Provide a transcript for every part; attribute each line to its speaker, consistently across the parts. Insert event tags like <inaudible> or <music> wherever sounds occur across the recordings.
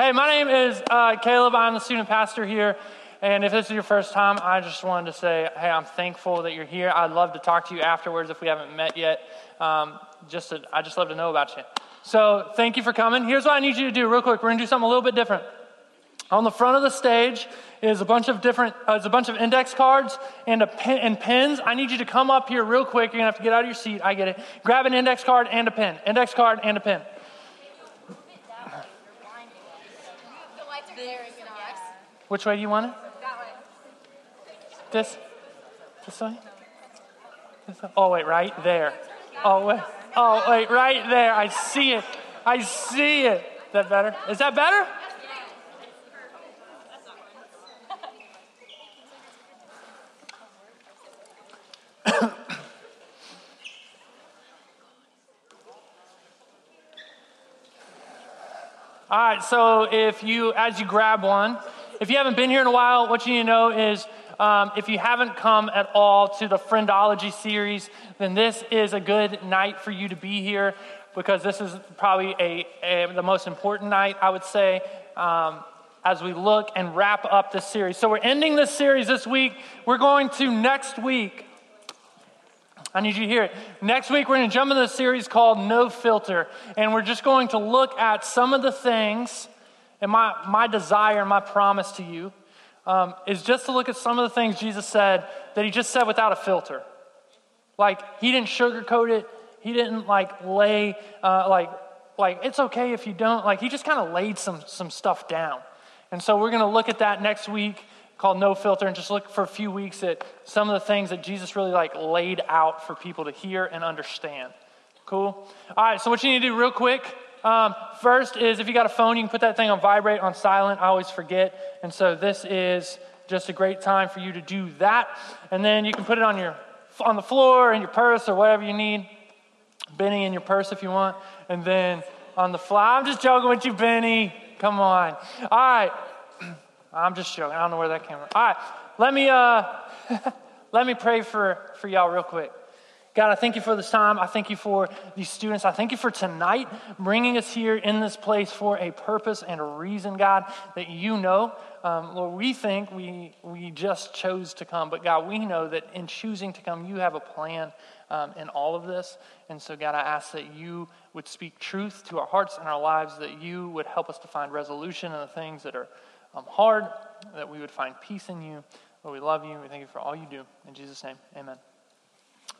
Speaker 1: Hey, my name is uh, Caleb. I'm the student pastor here. And if this is your first time, I just wanted to say, hey, I'm thankful that you're here. I'd love to talk to you afterwards if we haven't met yet. Um, just to, I just love to know about you. So thank you for coming. Here's what I need you to do real quick. We're going to do something a little bit different. On the front of the stage is a bunch of different, uh, is a bunch of index cards and a pen and pens. I need you to come up here real quick. You're gonna have to get out of your seat. I get it. Grab an index card and a pen. Index card and a pen. Which way do you want it? This? This way? This way? Oh, wait, right there. Oh, wait. Oh, wait, right there. I see it. I see it. Is that better? Is that better? All right, so if you, as you grab one, if you haven't been here in a while, what you need to know is um, if you haven't come at all to the Friendology series, then this is a good night for you to be here because this is probably a, a the most important night, I would say, um, as we look and wrap up this series. So we're ending this series this week. We're going to next week I need you to hear it. Next week, we're going to jump into a series called No Filter, and we're just going to look at some of the things, and my, my desire, my promise to you um, is just to look at some of the things Jesus said that he just said without a filter. Like, he didn't sugarcoat it, he didn't like lay, uh, like, like, it's okay if you don't. Like, he just kind of laid some, some stuff down. And so we're going to look at that next week called No Filter and just look for a few weeks at some of the things that Jesus really like laid out for people to hear and understand. Cool? All right, so what you need to do real quick um, first is if you got a phone, you can put that thing on vibrate, on silent. I always forget. And so this is just a great time for you to do that. And then you can put it on your on the floor in your purse or whatever you need. Benny in your purse if you want. And then on the fly. I'm just joking with you, Benny. Come on. All right. I'm just joking. I don't know where that came from. All right, let me uh, <laughs> let me pray for for y'all real quick. God, I thank you for this time. I thank you for these students. I thank you for tonight bringing us here in this place for a purpose and a reason, God, that you know. Um, Lord, we think we, we just chose to come, but God, we know that in choosing to come, you have a plan um, in all of this. And so, God, I ask that you would speak truth to our hearts and our lives, that you would help us to find resolution in the things that are um, hard, that we would find peace in you. Lord, we love you. We thank you for all you do. In Jesus' name, amen.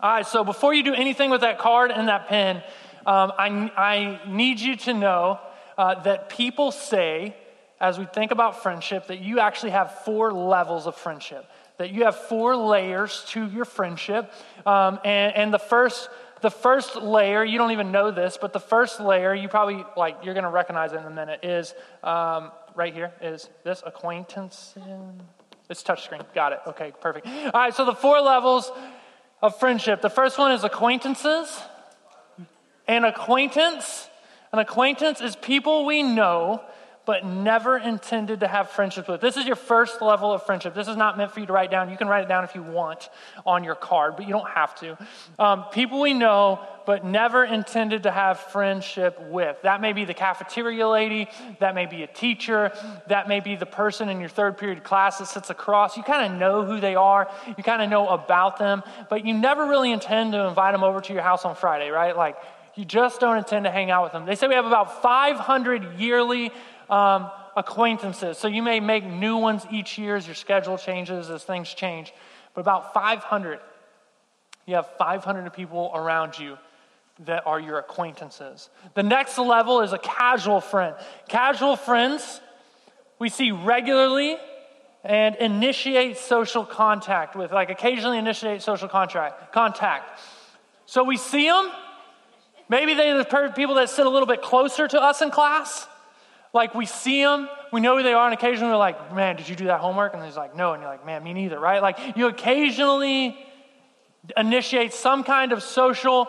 Speaker 1: All right, so before you do anything with that card and that pen, um, I, I need you to know uh, that people say, as we think about friendship, that you actually have four levels of friendship, that you have four layers to your friendship. Um, and, and the first the first layer, you don't even know this, but the first layer, you probably like, you're going to recognize it in a minute, is um, right here is this acquaintance. It's touchscreen. Got it. Okay, perfect. All right, so the four levels of friendship. The first one is acquaintances. An acquaintance, an acquaintance is people we know but never intended to have friendships with. This is your first level of friendship. This is not meant for you to write down. You can write it down if you want on your card, but you don't have to. Um, people we know but never intended to have friendship with. That may be the cafeteria lady, that may be a teacher, that may be the person in your third period class that sits across. You kind of know who they are, you kind of know about them, but you never really intend to invite them over to your house on Friday, right? Like, you just don't intend to hang out with them. They say we have about 500 yearly um, acquaintances. So you may make new ones each year as your schedule changes, as things change. But about 500, you have 500 people around you that are your acquaintances. The next level is a casual friend. Casual friends we see regularly and initiate social contact with, like occasionally initiate social contract, contact. So we see them. Maybe they're the people that sit a little bit closer to us in class. Like we see them, we know who they are, and occasionally we're like, man, did you do that homework? And he's like, no. And you're like, man, me neither, right? Like you occasionally initiate some kind of social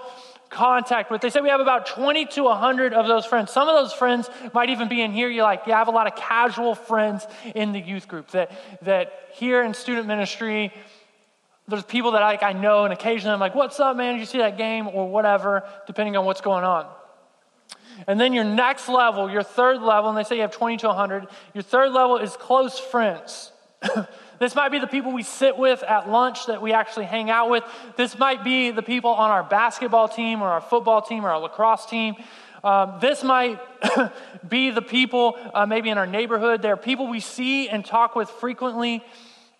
Speaker 1: contact with. They say we have about 20 to 100 of those friends. Some of those friends might even be in here. You're like, yeah, I have a lot of casual friends in the youth group that, that here in student ministry, there's people that I, I know, and occasionally I'm like, what's up, man? Did you see that game? Or whatever, depending on what's going on. And then your next level, your third level, and they say you have 20 to 100, your third level is close friends. <coughs> this might be the people we sit with at lunch that we actually hang out with. This might be the people on our basketball team or our football team or our lacrosse team. Um, this might <coughs> be the people uh, maybe in our neighborhood. They're people we see and talk with frequently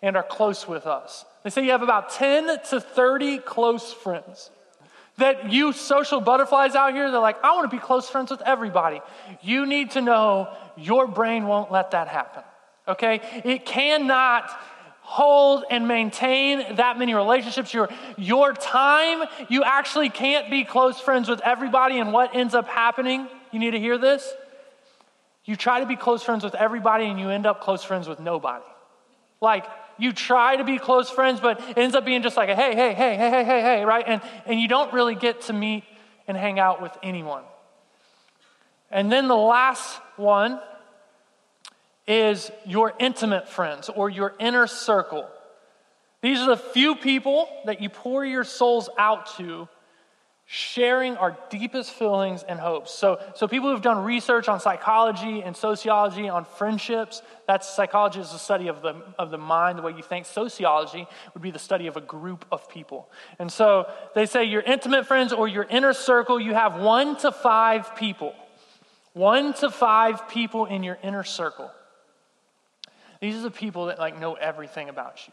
Speaker 1: and are close with us. They say you have about 10 to 30 close friends. That you social butterflies out here, they're like, I want to be close friends with everybody. You need to know your brain won't let that happen. Okay? It cannot hold and maintain that many relationships. Your, your time, you actually can't be close friends with everybody. And what ends up happening, you need to hear this? You try to be close friends with everybody and you end up close friends with nobody. Like, you try to be close friends, but it ends up being just like a hey, hey, hey, hey, hey, hey, hey, right? And, and you don't really get to meet and hang out with anyone. And then the last one is your intimate friends or your inner circle. These are the few people that you pour your souls out to sharing our deepest feelings and hopes. So, so people who've done research on psychology and sociology on friendships, that's psychology is the study of the, of the mind, the way you think. Sociology would be the study of a group of people. And so they say your intimate friends or your inner circle, you have one to five people. One to five people in your inner circle. These are the people that like know everything about you.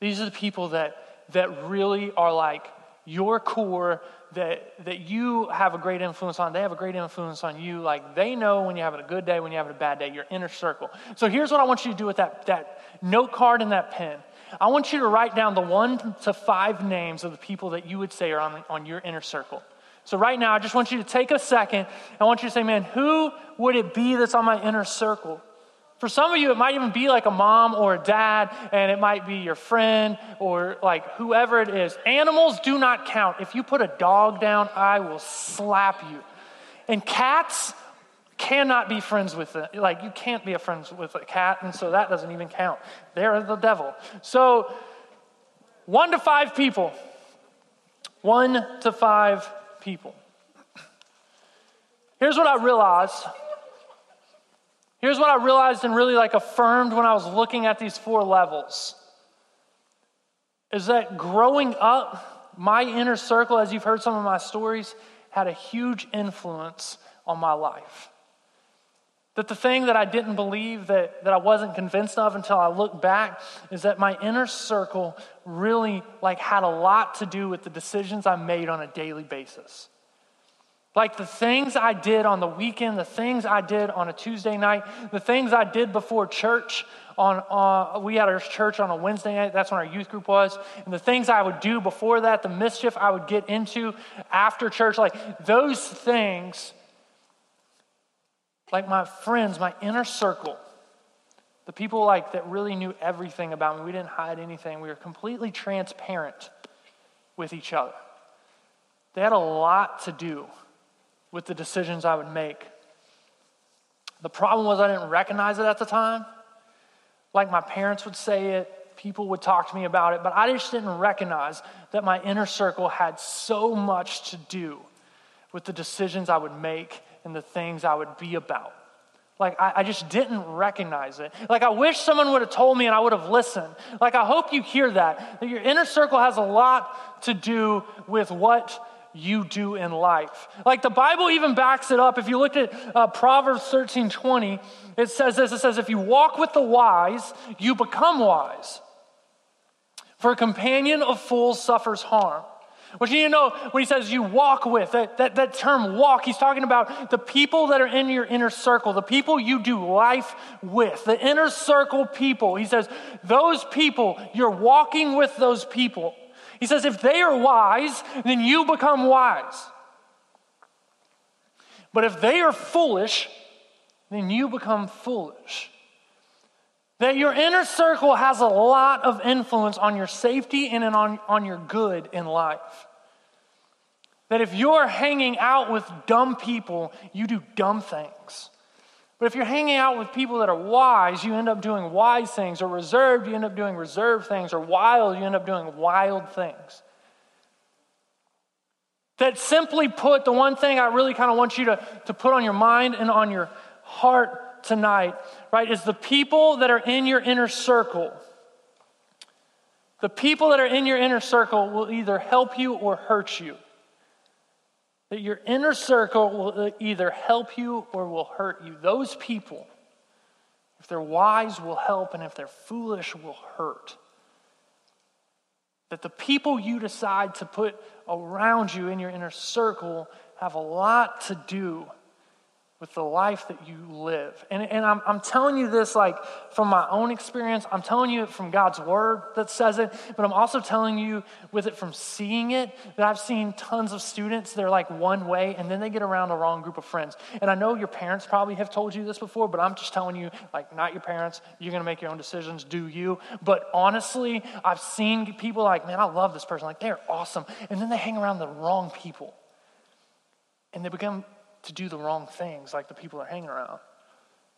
Speaker 1: These are the people that that really are like your core that, that you have a great influence on. They have a great influence on you. Like they know when you're having a good day, when you're having a bad day, your inner circle. So here's what I want you to do with that, that note card and that pen. I want you to write down the one to five names of the people that you would say are on, on your inner circle. So right now, I just want you to take a second. I want you to say, man, who would it be that's on my inner circle? For some of you, it might even be like a mom or a dad, and it might be your friend or like whoever it is. Animals do not count. If you put a dog down, I will slap you. And cats cannot be friends with it. Like, you can't be a friend with a cat, and so that doesn't even count. They're the devil. So, one to five people. One to five people. Here's what I realized Here's what I realized and really like affirmed when I was looking at these four levels is that growing up, my inner circle, as you've heard some of my stories, had a huge influence on my life. That the thing that I didn't believe, that, that I wasn't convinced of until I look back, is that my inner circle really like had a lot to do with the decisions I made on a daily basis. Like the things I did on the weekend, the things I did on a Tuesday night, the things I did before church on, uh, we had our church on a Wednesday night. That's when our youth group was. And the things I would do before that, the mischief I would get into after church, like those things, like my friends, my inner circle, the people like that really knew everything about me. We didn't hide anything. We were completely transparent with each other. They had a lot to do with the decisions I would make. The problem was I didn't recognize it at the time. Like my parents would say it, people would talk to me about it, but I just didn't recognize that my inner circle had so much to do with the decisions I would make and the things I would be about. Like, I, I, just didn't recognize it. Like, I wish someone would have told me and I would have listened. Like, I hope you hear that. That your inner circle has a lot to do with what you do in life. Like the Bible even backs it up. If you look at uh, Proverbs 13 20, it says this it says, If you walk with the wise, you become wise. For a companion of fools suffers harm. What you need to know when he says you walk with, that, that, that term walk, he's talking about the people that are in your inner circle, the people you do life with, the inner circle people. He says, those people, you're walking with those people. He says, if they are wise, then you become wise. But if they are foolish, then you become foolish. That your inner circle has a lot of influence on your safety and on, on your good in life. That if you're hanging out with dumb people, you do dumb things. But if you're hanging out with people that are wise, you end up doing wise things, or reserved, you end up doing reserved things, or wild, you end up doing wild things. That simply put, the one thing I really kind of want you to, to put on your mind and on your heart tonight, right, is the people that are in your inner circle. The people that are in your inner circle will either help you or hurt you. That your inner circle will uh, either help you or will hurt you. Those people, if they're wise, will help, and if they're foolish, will hurt. That the people you decide to put around you in your inner circle have a lot to do with the life that you live. And, and I'm, I'm telling you this like from my own experience. I'm telling you it from God's word that says it, but I'm also telling you with it from seeing it that I've seen tons of students, they're like one way and then they get around a wrong group of friends. And I know your parents probably have told you this before, but I'm just telling you, like, not your parents. You're going to make your own decisions, do you? But honestly, I've seen people like, man, I love this person. Like, they're awesome. And then they hang around the wrong people. And they become to do the wrong things like the people are hanging around.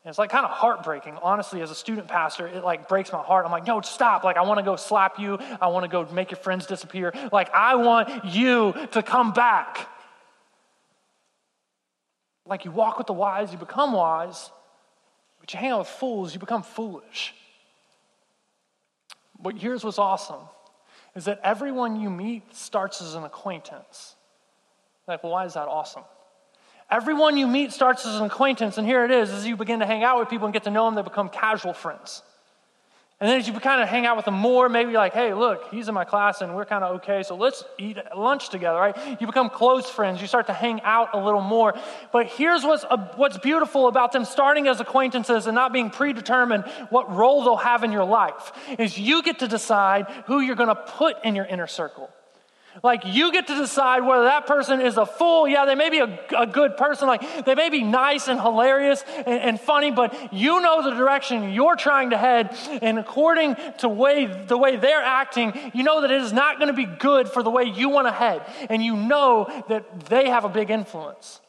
Speaker 1: And it's like kind of heartbreaking. Honestly, as a student pastor, it like breaks my heart. I'm like, no, stop. Like, I want to go slap you. I want to go make your friends disappear. Like, I want you to come back. Like, you walk with the wise, you become wise, but you hang out with fools, you become foolish. But here's what's awesome is that everyone you meet starts as an acquaintance. Like, well, why is that awesome? Everyone you meet starts as an acquaintance, and here it is. As you begin to hang out with people and get to know them, they become casual friends. And then as you kind of hang out with them more, maybe like, hey, look, he's in my class and we're kind of okay, so let's eat lunch together, right? You become close friends. You start to hang out a little more. But here's what's, uh, what's beautiful about them starting as acquaintances and not being predetermined what role they'll have in your life is you get to decide who you're going to put in your inner circle. Like you get to decide whether that person is a fool. Yeah, they may be a, a good person. Like they may be nice and hilarious and, and, funny, but you know the direction you're trying to head. And according to way, the way they're acting, you know that it is not going to be good for the way you want to head. And you know that they have a big influence.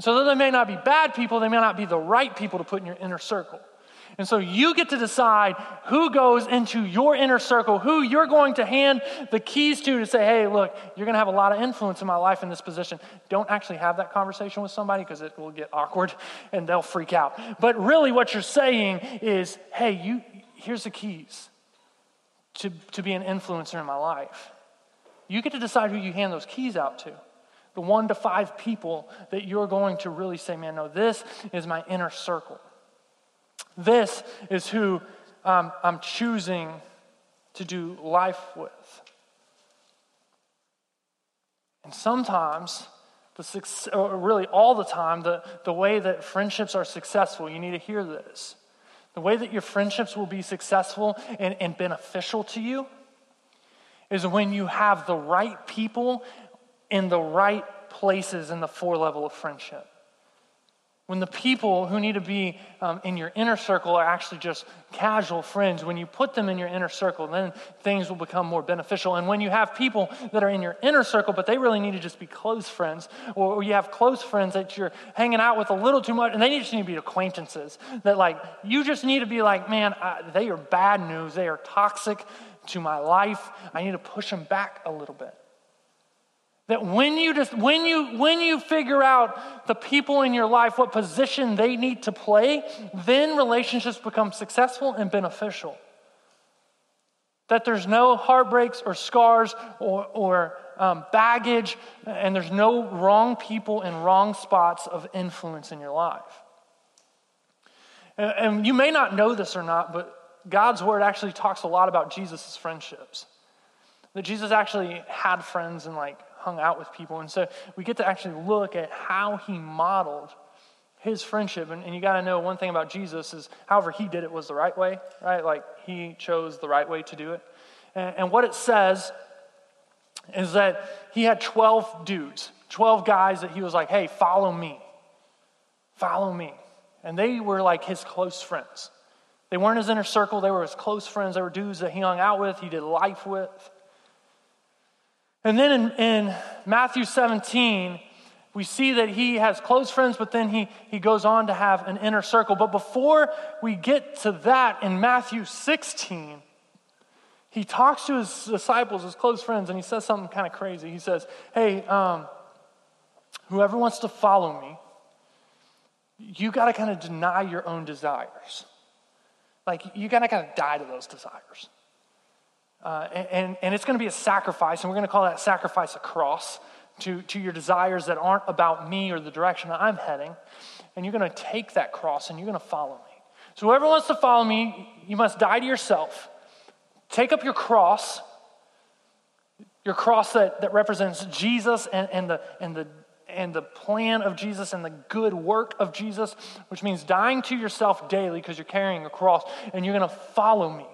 Speaker 1: So though they may not be bad people, they may not be the right people to put in your inner circle. And so you get to decide who goes into your inner circle, who you're going to hand the keys to to say, hey, look, you're going to have a lot of influence in my life in this position. Don't actually have that conversation with somebody because it will get awkward and they'll freak out. But really, what you're saying is, hey, you, here's the keys to, to be an influencer in my life. You get to decide who you hand those keys out to. The one to five people that you're going to really say, man, no, this is my inner circle. This is who um, I'm choosing to do life with. And sometimes, the success, or really all the time, the, the way that friendships are successful, you need to hear this. The way that your friendships will be successful and, and beneficial to you is when you have the right people in the right places in the four level of friendship. When the people who need to be um, in your inner circle are actually just casual friends, when you put them in your inner circle, then things will become more beneficial. And when you have people that are in your inner circle, but they really need to just be close friends, or you have close friends that you're hanging out with a little too much, and they just need to be acquaintances, that like you just need to be like, man, I, they are bad news, they are toxic to my life. I need to push them back a little bit. That when you just when you when you figure out the people in your life what position they need to play, then relationships become successful and beneficial. That there's no heartbreaks or scars or, or um, baggage, and there's no wrong people and wrong spots of influence in your life. And, and you may not know this or not, but God's word actually talks a lot about Jesus' friendships. That Jesus actually had friends and like hung out with people. And so we get to actually look at how he modeled his friendship. And, and you got to know one thing about Jesus is, however, he did it was the right way, right? Like he chose the right way to do it. And, and what it says is that he had 12 dudes, 12 guys that he was like, hey, follow me. Follow me. And they were like his close friends. They weren't his inner circle, they were his close friends. They were dudes that he hung out with, he did life with. And then in, in Matthew 17, we see that he has close friends, but then he, he goes on to have an inner circle. But before we get to that, in Matthew 16, he talks to his disciples, his close friends, and he says something kind of crazy. He says, Hey, um, whoever wants to follow me, you got to kind of deny your own desires. Like, you got to kind of die to those desires. Uh, and, and it's going to be a sacrifice, and we're going to call that sacrifice a cross to, to your desires that aren't about me or the direction that I'm heading. And you're going to take that cross and you're going to follow me. So, whoever wants to follow me, you must die to yourself. Take up your cross, your cross that, that represents Jesus and, and, the, and, the, and the plan of Jesus and the good work of Jesus, which means dying to yourself daily because you're carrying a cross and you're going to follow me.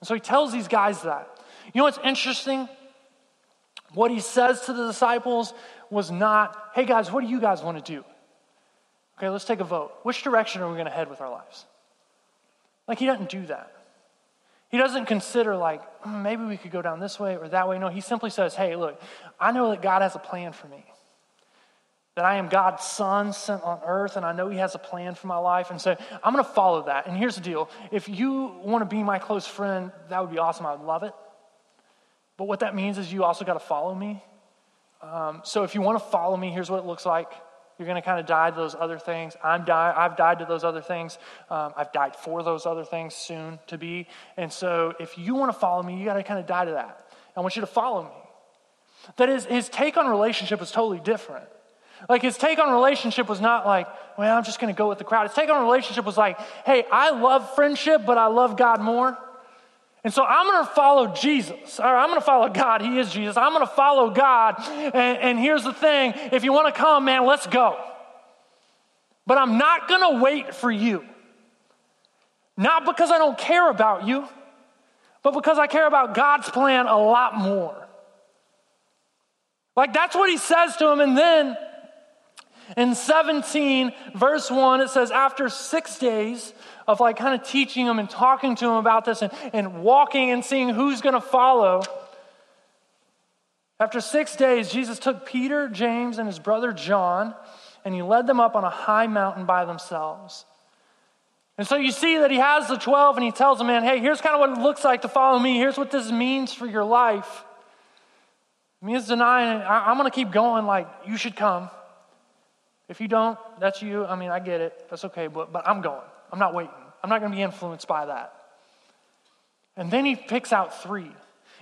Speaker 1: And so he tells these guys that. You know what's interesting? What he says to the disciples was not, hey guys, what do you guys want to do? Okay, let's take a vote. Which direction are we going to head with our lives? Like, he doesn't do that. He doesn't consider, like, mm, maybe we could go down this way or that way. No, he simply says, hey, look, I know that God has a plan for me. That I am God's son sent on earth, and I know He has a plan for my life. And so I'm going to follow that. And here's the deal if you want to be my close friend, that would be awesome. I would love it. But what that means is you also got to follow me. Um, so if you want to follow me, here's what it looks like. You're going to kind of die to those other things. I'm die, I've died to those other things. Um, I've died for those other things soon to be. And so if you want to follow me, you got to kind of die to that. I want you to follow me. That is, his take on relationship is totally different. Like his take on relationship was not like, well, I'm just going to go with the crowd. His take on relationship was like, hey, I love friendship, but I love God more. And so I'm going to follow Jesus, I'm going to follow God. He is Jesus. I'm going to follow God. And, and here's the thing if you want to come, man, let's go. But I'm not going to wait for you. Not because I don't care about you, but because I care about God's plan a lot more. Like that's what he says to him. And then in 17, verse 1, it says, After six days, of like kind of teaching them and talking to them about this and, and walking and seeing who's going to follow. After six days, Jesus took Peter, James, and his brother John, and he led them up on a high mountain by themselves. And so you see that he has the 12 and he tells them, man, hey, here's kind of what it looks like to follow me. Here's what this means for your life. It means denying, it. I'm going to keep going like, you should come. If you don't, that's you. I mean, I get it. That's okay, but, but I'm going. I'm not waiting. I'm not going to be influenced by that. And then he picks out three.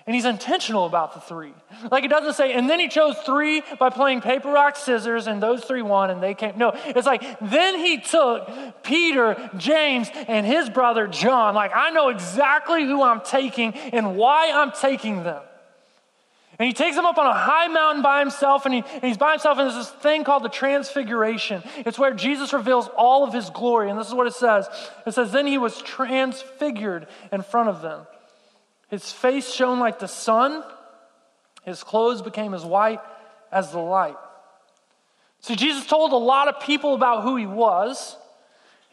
Speaker 1: And he's intentional about the three. Like it doesn't say, and then he chose three by playing paper, rock, scissors, and those three won, and they came. No, it's like, then he took Peter, James, and his brother John. Like, I know exactly who I'm taking and why I'm taking them. And he takes him up on a high mountain by himself, and, he, and he's by himself, and there's this thing called the Transfiguration. It's where Jesus reveals all of his glory. And this is what it says it says, Then he was transfigured in front of them. His face shone like the sun, his clothes became as white as the light. See, Jesus told a lot of people about who he was.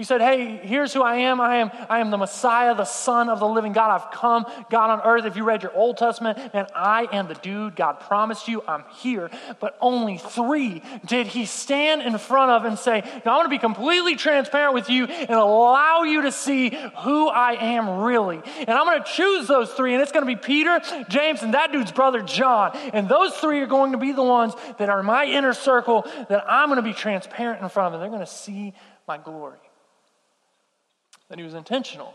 Speaker 1: He said, Hey, here's who I am. I am, I am the Messiah, the Son of the living God. I've come, God on earth. If you read your Old Testament, man, I am the dude God promised you. I'm here. But only three did he stand in front of and say, Now I'm going to be completely transparent with you and allow you to see who I am really. And I'm going to choose those three, and it's going to be Peter, James, and that dude's brother John. And those three are going to be the ones that are my inner circle that I'm going to be transparent in front of, and they're going to see my glory that he was intentional.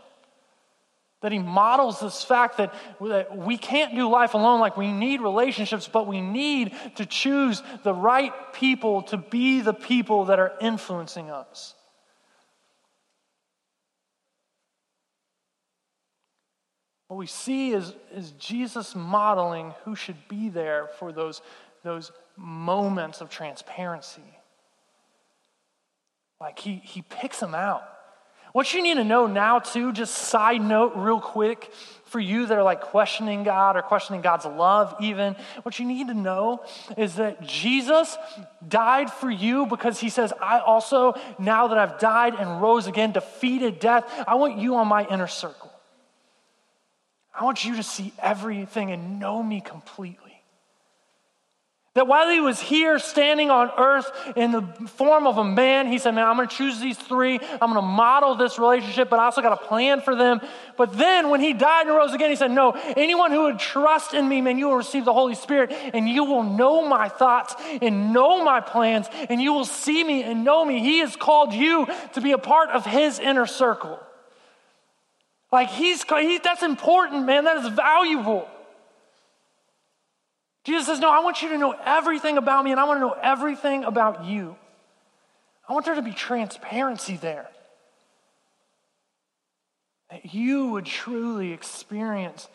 Speaker 1: That he models this fact that, that we can't do life alone, like we need relationships, but we need to choose the right people to be the people that are influencing us. What we see is, is Jesus modeling who should be there for those, those moments of transparency. Like he, he picks them out. What you need to know now, too, just side note, real quick, for you that are like questioning God or questioning God's love, even, what you need to know is that Jesus died for you because he says, I also, now that I've died and rose again, defeated death, I want you on my inner circle. I want you to see everything and know me completely. That while he was here standing on earth in the form of a man, he said, Man, I'm going to choose these three. I'm going to model this relationship, but I also got a plan for them. But then when he died and rose again, he said, No, anyone who would trust in me, man, you will receive the Holy Spirit and you will know my thoughts and know my plans and you will see me and know me. He has called you to be a part of his inner circle. Like he's, he, that's important, man. That is valuable. Jesus says, No, I want you to know everything about me and I want to know everything about you. I want there to be transparency there. That you would truly experience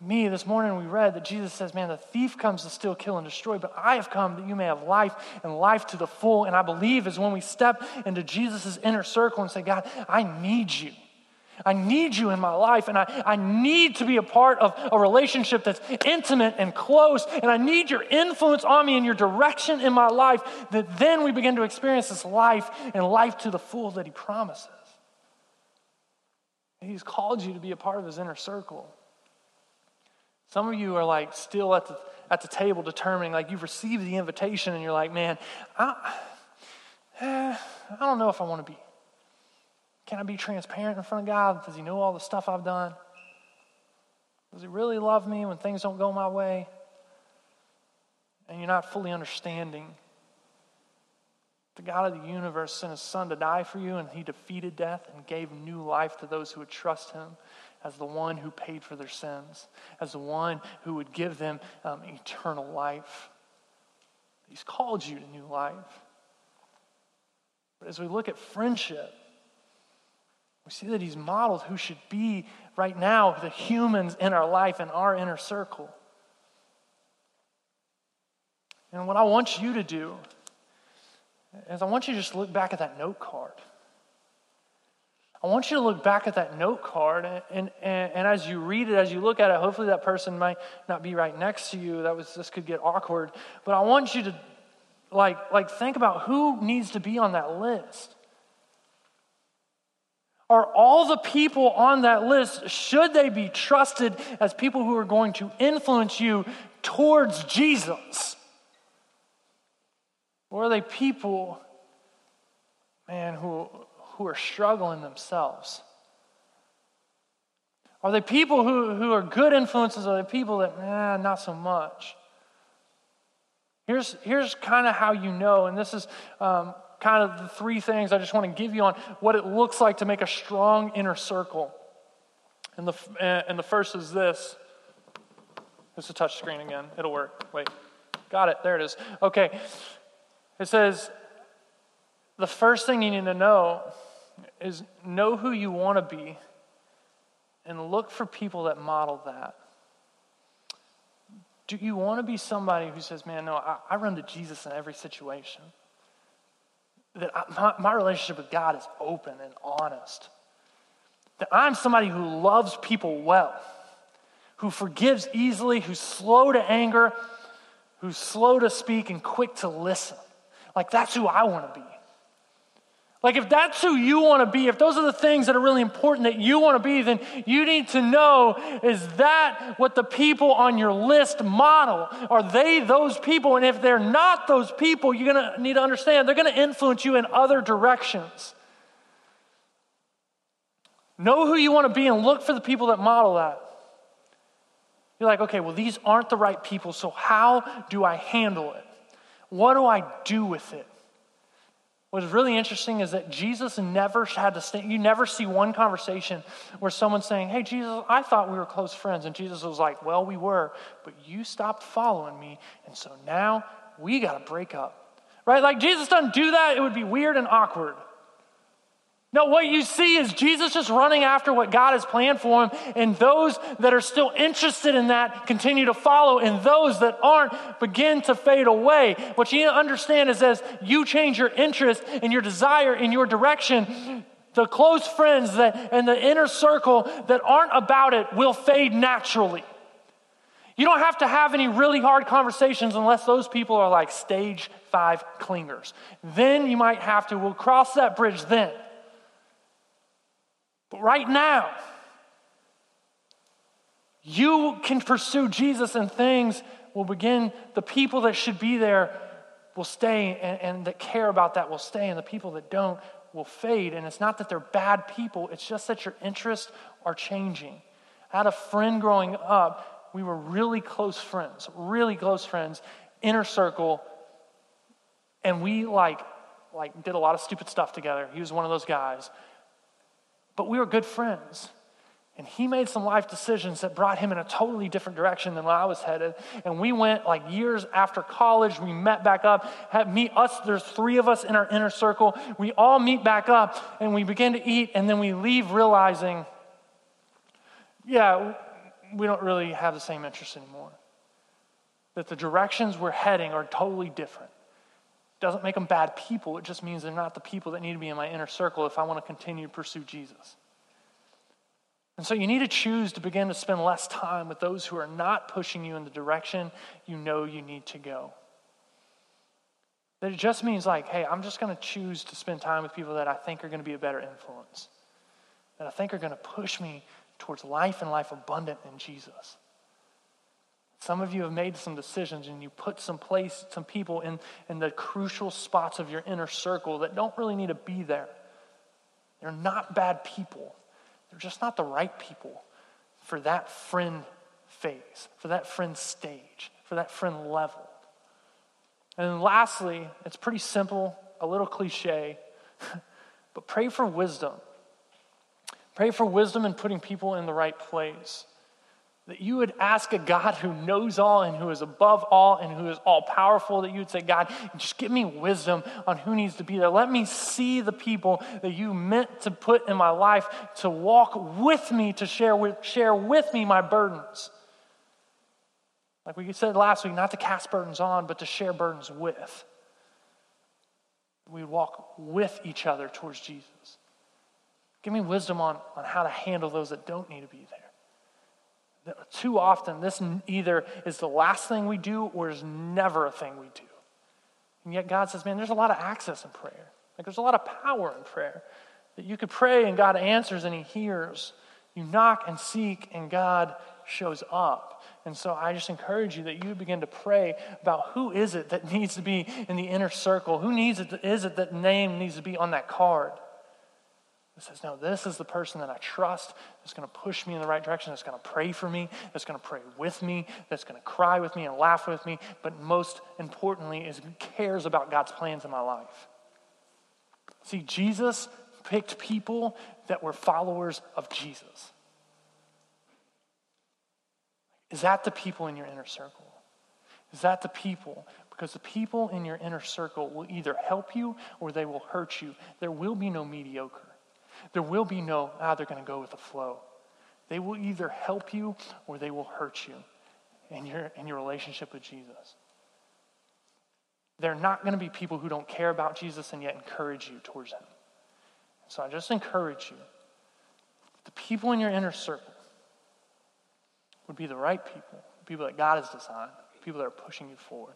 Speaker 1: me. This morning we read that Jesus says, Man, the thief comes to steal, kill, and destroy, but I have come that you may have life and life to the full. And I believe is when we step into Jesus' inner circle and say, God, I need you. I need you in my life, and I, I need to be a part of a relationship that's intimate and close, and I need your influence on me and your direction in my life, that then we begin to experience this life and life to the full that He promises. He's called you to be a part of His inner circle. Some of you are like still at the, at the table determining, like you've received the invitation, and you're like, man, I, eh, I don't know if I want to be can I be transparent in front of God? Does He know all the stuff I've done? Does He really love me when things don't go my way? And you're not fully understanding. The God of the universe sent His Son to die for you, and He defeated death and gave new life to those who would trust Him as the one who paid for their sins, as the one who would give them um, eternal life. He's called you to new life. But as we look at friendship, we see that he's modeled who should be right now the humans in our life in our inner circle. And what I want you to do is I want you to just look back at that note card. I want you to look back at that note card, and, and, and, as you read it, as you look at it, hopefully that person might not be right next to you. That was this could get awkward, but I want you to like like think about who needs to be on that list. Are all the people on that list, should they be trusted as people who are going to influence you towards Jesus? Or are they people, man, who, who are struggling themselves? Are they people who, who are good influences? Are they people that, nah, not so much? Here's, here's kind of how you know, and this is um, kind of the three things I just want to give you on what it looks like to make a strong inner circle. And the, eh, and the first is this. It's a touch screen again. It'll work. Wait. Got it. There it is. Okay. It says the first thing you need to know is know who you want to be and look for people that model that. Do you want to be somebody who says, man, no, I, I run to Jesus in every situation? That I, my, my relationship with God is open and honest. That I'm somebody who loves people well, who forgives easily, who's slow to anger, who's slow to speak and quick to listen. Like, that's who I want to be. Like, if that's who you want to be, if those are the things that are really important that you want to be, then you need to know is that what the people on your list model? Are they those people? And if they're not those people, you're going to need to understand they're going to influence you in other directions. Know who you want to be and look for the people that model that. You're like, okay, well, these aren't the right people, so how do I handle it? What do I do with it? What's really interesting is that Jesus never had to stand. You never see one conversation where someone's saying, Hey, Jesus, I thought we were close friends. And Jesus was like, Well, we were, but you stopped following me. And so now we got to break up. Right? Like Jesus doesn't do that. It would be weird and awkward. No, what you see is Jesus just running after what God has planned for him, and those that are still interested in that continue to follow, and those that aren't begin to fade away. What you need to understand is as you change your interest and your desire in your direction, the close friends that, and the inner circle that aren't about it will fade naturally. You don't have to have any really hard conversations unless those people are like stage five clingers. Then you might have to, we'll cross that bridge then. But right now, you can pursue Jesus and things will begin, the people that should be there will stay and, and that care about that will stay, and the people that don't will fade. And it's not that they're bad people, it's just that your interests are changing. I had a friend growing up, we were really close friends, really close friends, inner circle, and we like like did a lot of stupid stuff together. He was one of those guys. But we were good friends. And he made some life decisions that brought him in a totally different direction than where I was headed. And we went like years after college. We met back up. Had meet us. There's three of us in our inner circle. We all meet back up and we begin to eat. And then we leave realizing, yeah, we don't really have the same interests anymore. That the directions we're heading are totally different. Doesn't make them bad people. It just means they're not the people that need to be in my inner circle if I want to continue to pursue Jesus. And so you need to choose to begin to spend less time with those who are not pushing you in the direction you know you need to go. That it just means like, hey, I'm just going to choose to spend time with people that I think are going to be a better influence, that I think are going to push me towards life and life abundant in Jesus. Some of you have made some decisions and you put some place, some people in, in the crucial spots of your inner circle that don't really need to be there. They're not bad people. They're just not the right people for that friend phase, for that friend stage, for that friend level. And lastly, it's pretty simple, a little cliche, <laughs> but pray for wisdom. Pray for wisdom in putting people in the right place. That you would ask a God who knows all and who is above all and who is all powerful, that you would say, God, just give me wisdom on who needs to be there. Let me see the people that you meant to put in my life to walk with me, to share with, share with me my burdens. Like we said last week, not to cast burdens on, but to share burdens with. We walk with each other towards Jesus. Give me wisdom on, on how to handle those that don't need to be there. Too often, this either is the last thing we do or is never a thing we do. And yet, God says, man, there's a lot of access in prayer. Like, there's a lot of power in prayer. That you could pray and God answers and He hears. You knock and seek and God shows up. And so I just encourage you that you begin to pray about who is it that <laughs> needs to be in the inner circle? Who needs it, is it that name needs to be on that card? It says, no, this is the person that I trust that's going to push me in the right direction, that's going to pray for me, that's going to pray with me, that's going to cry with me and laugh with me, but most importantly, is cares about God's plans in my life. See, Jesus picked people that were followers of Jesus. Is that the people in your inner circle? Is that the people? Because the people in your inner circle will either help you or they will hurt you. There will be no mediocre. There will be no, ah, they're going to go with the flow. They will either help you or they will hurt you in your, in your relationship with Jesus. They're not going to be people who don't care about Jesus and yet encourage you towards Him. So I just encourage you the people in your inner circle would be the right people, people that God has designed, people that are pushing you forward.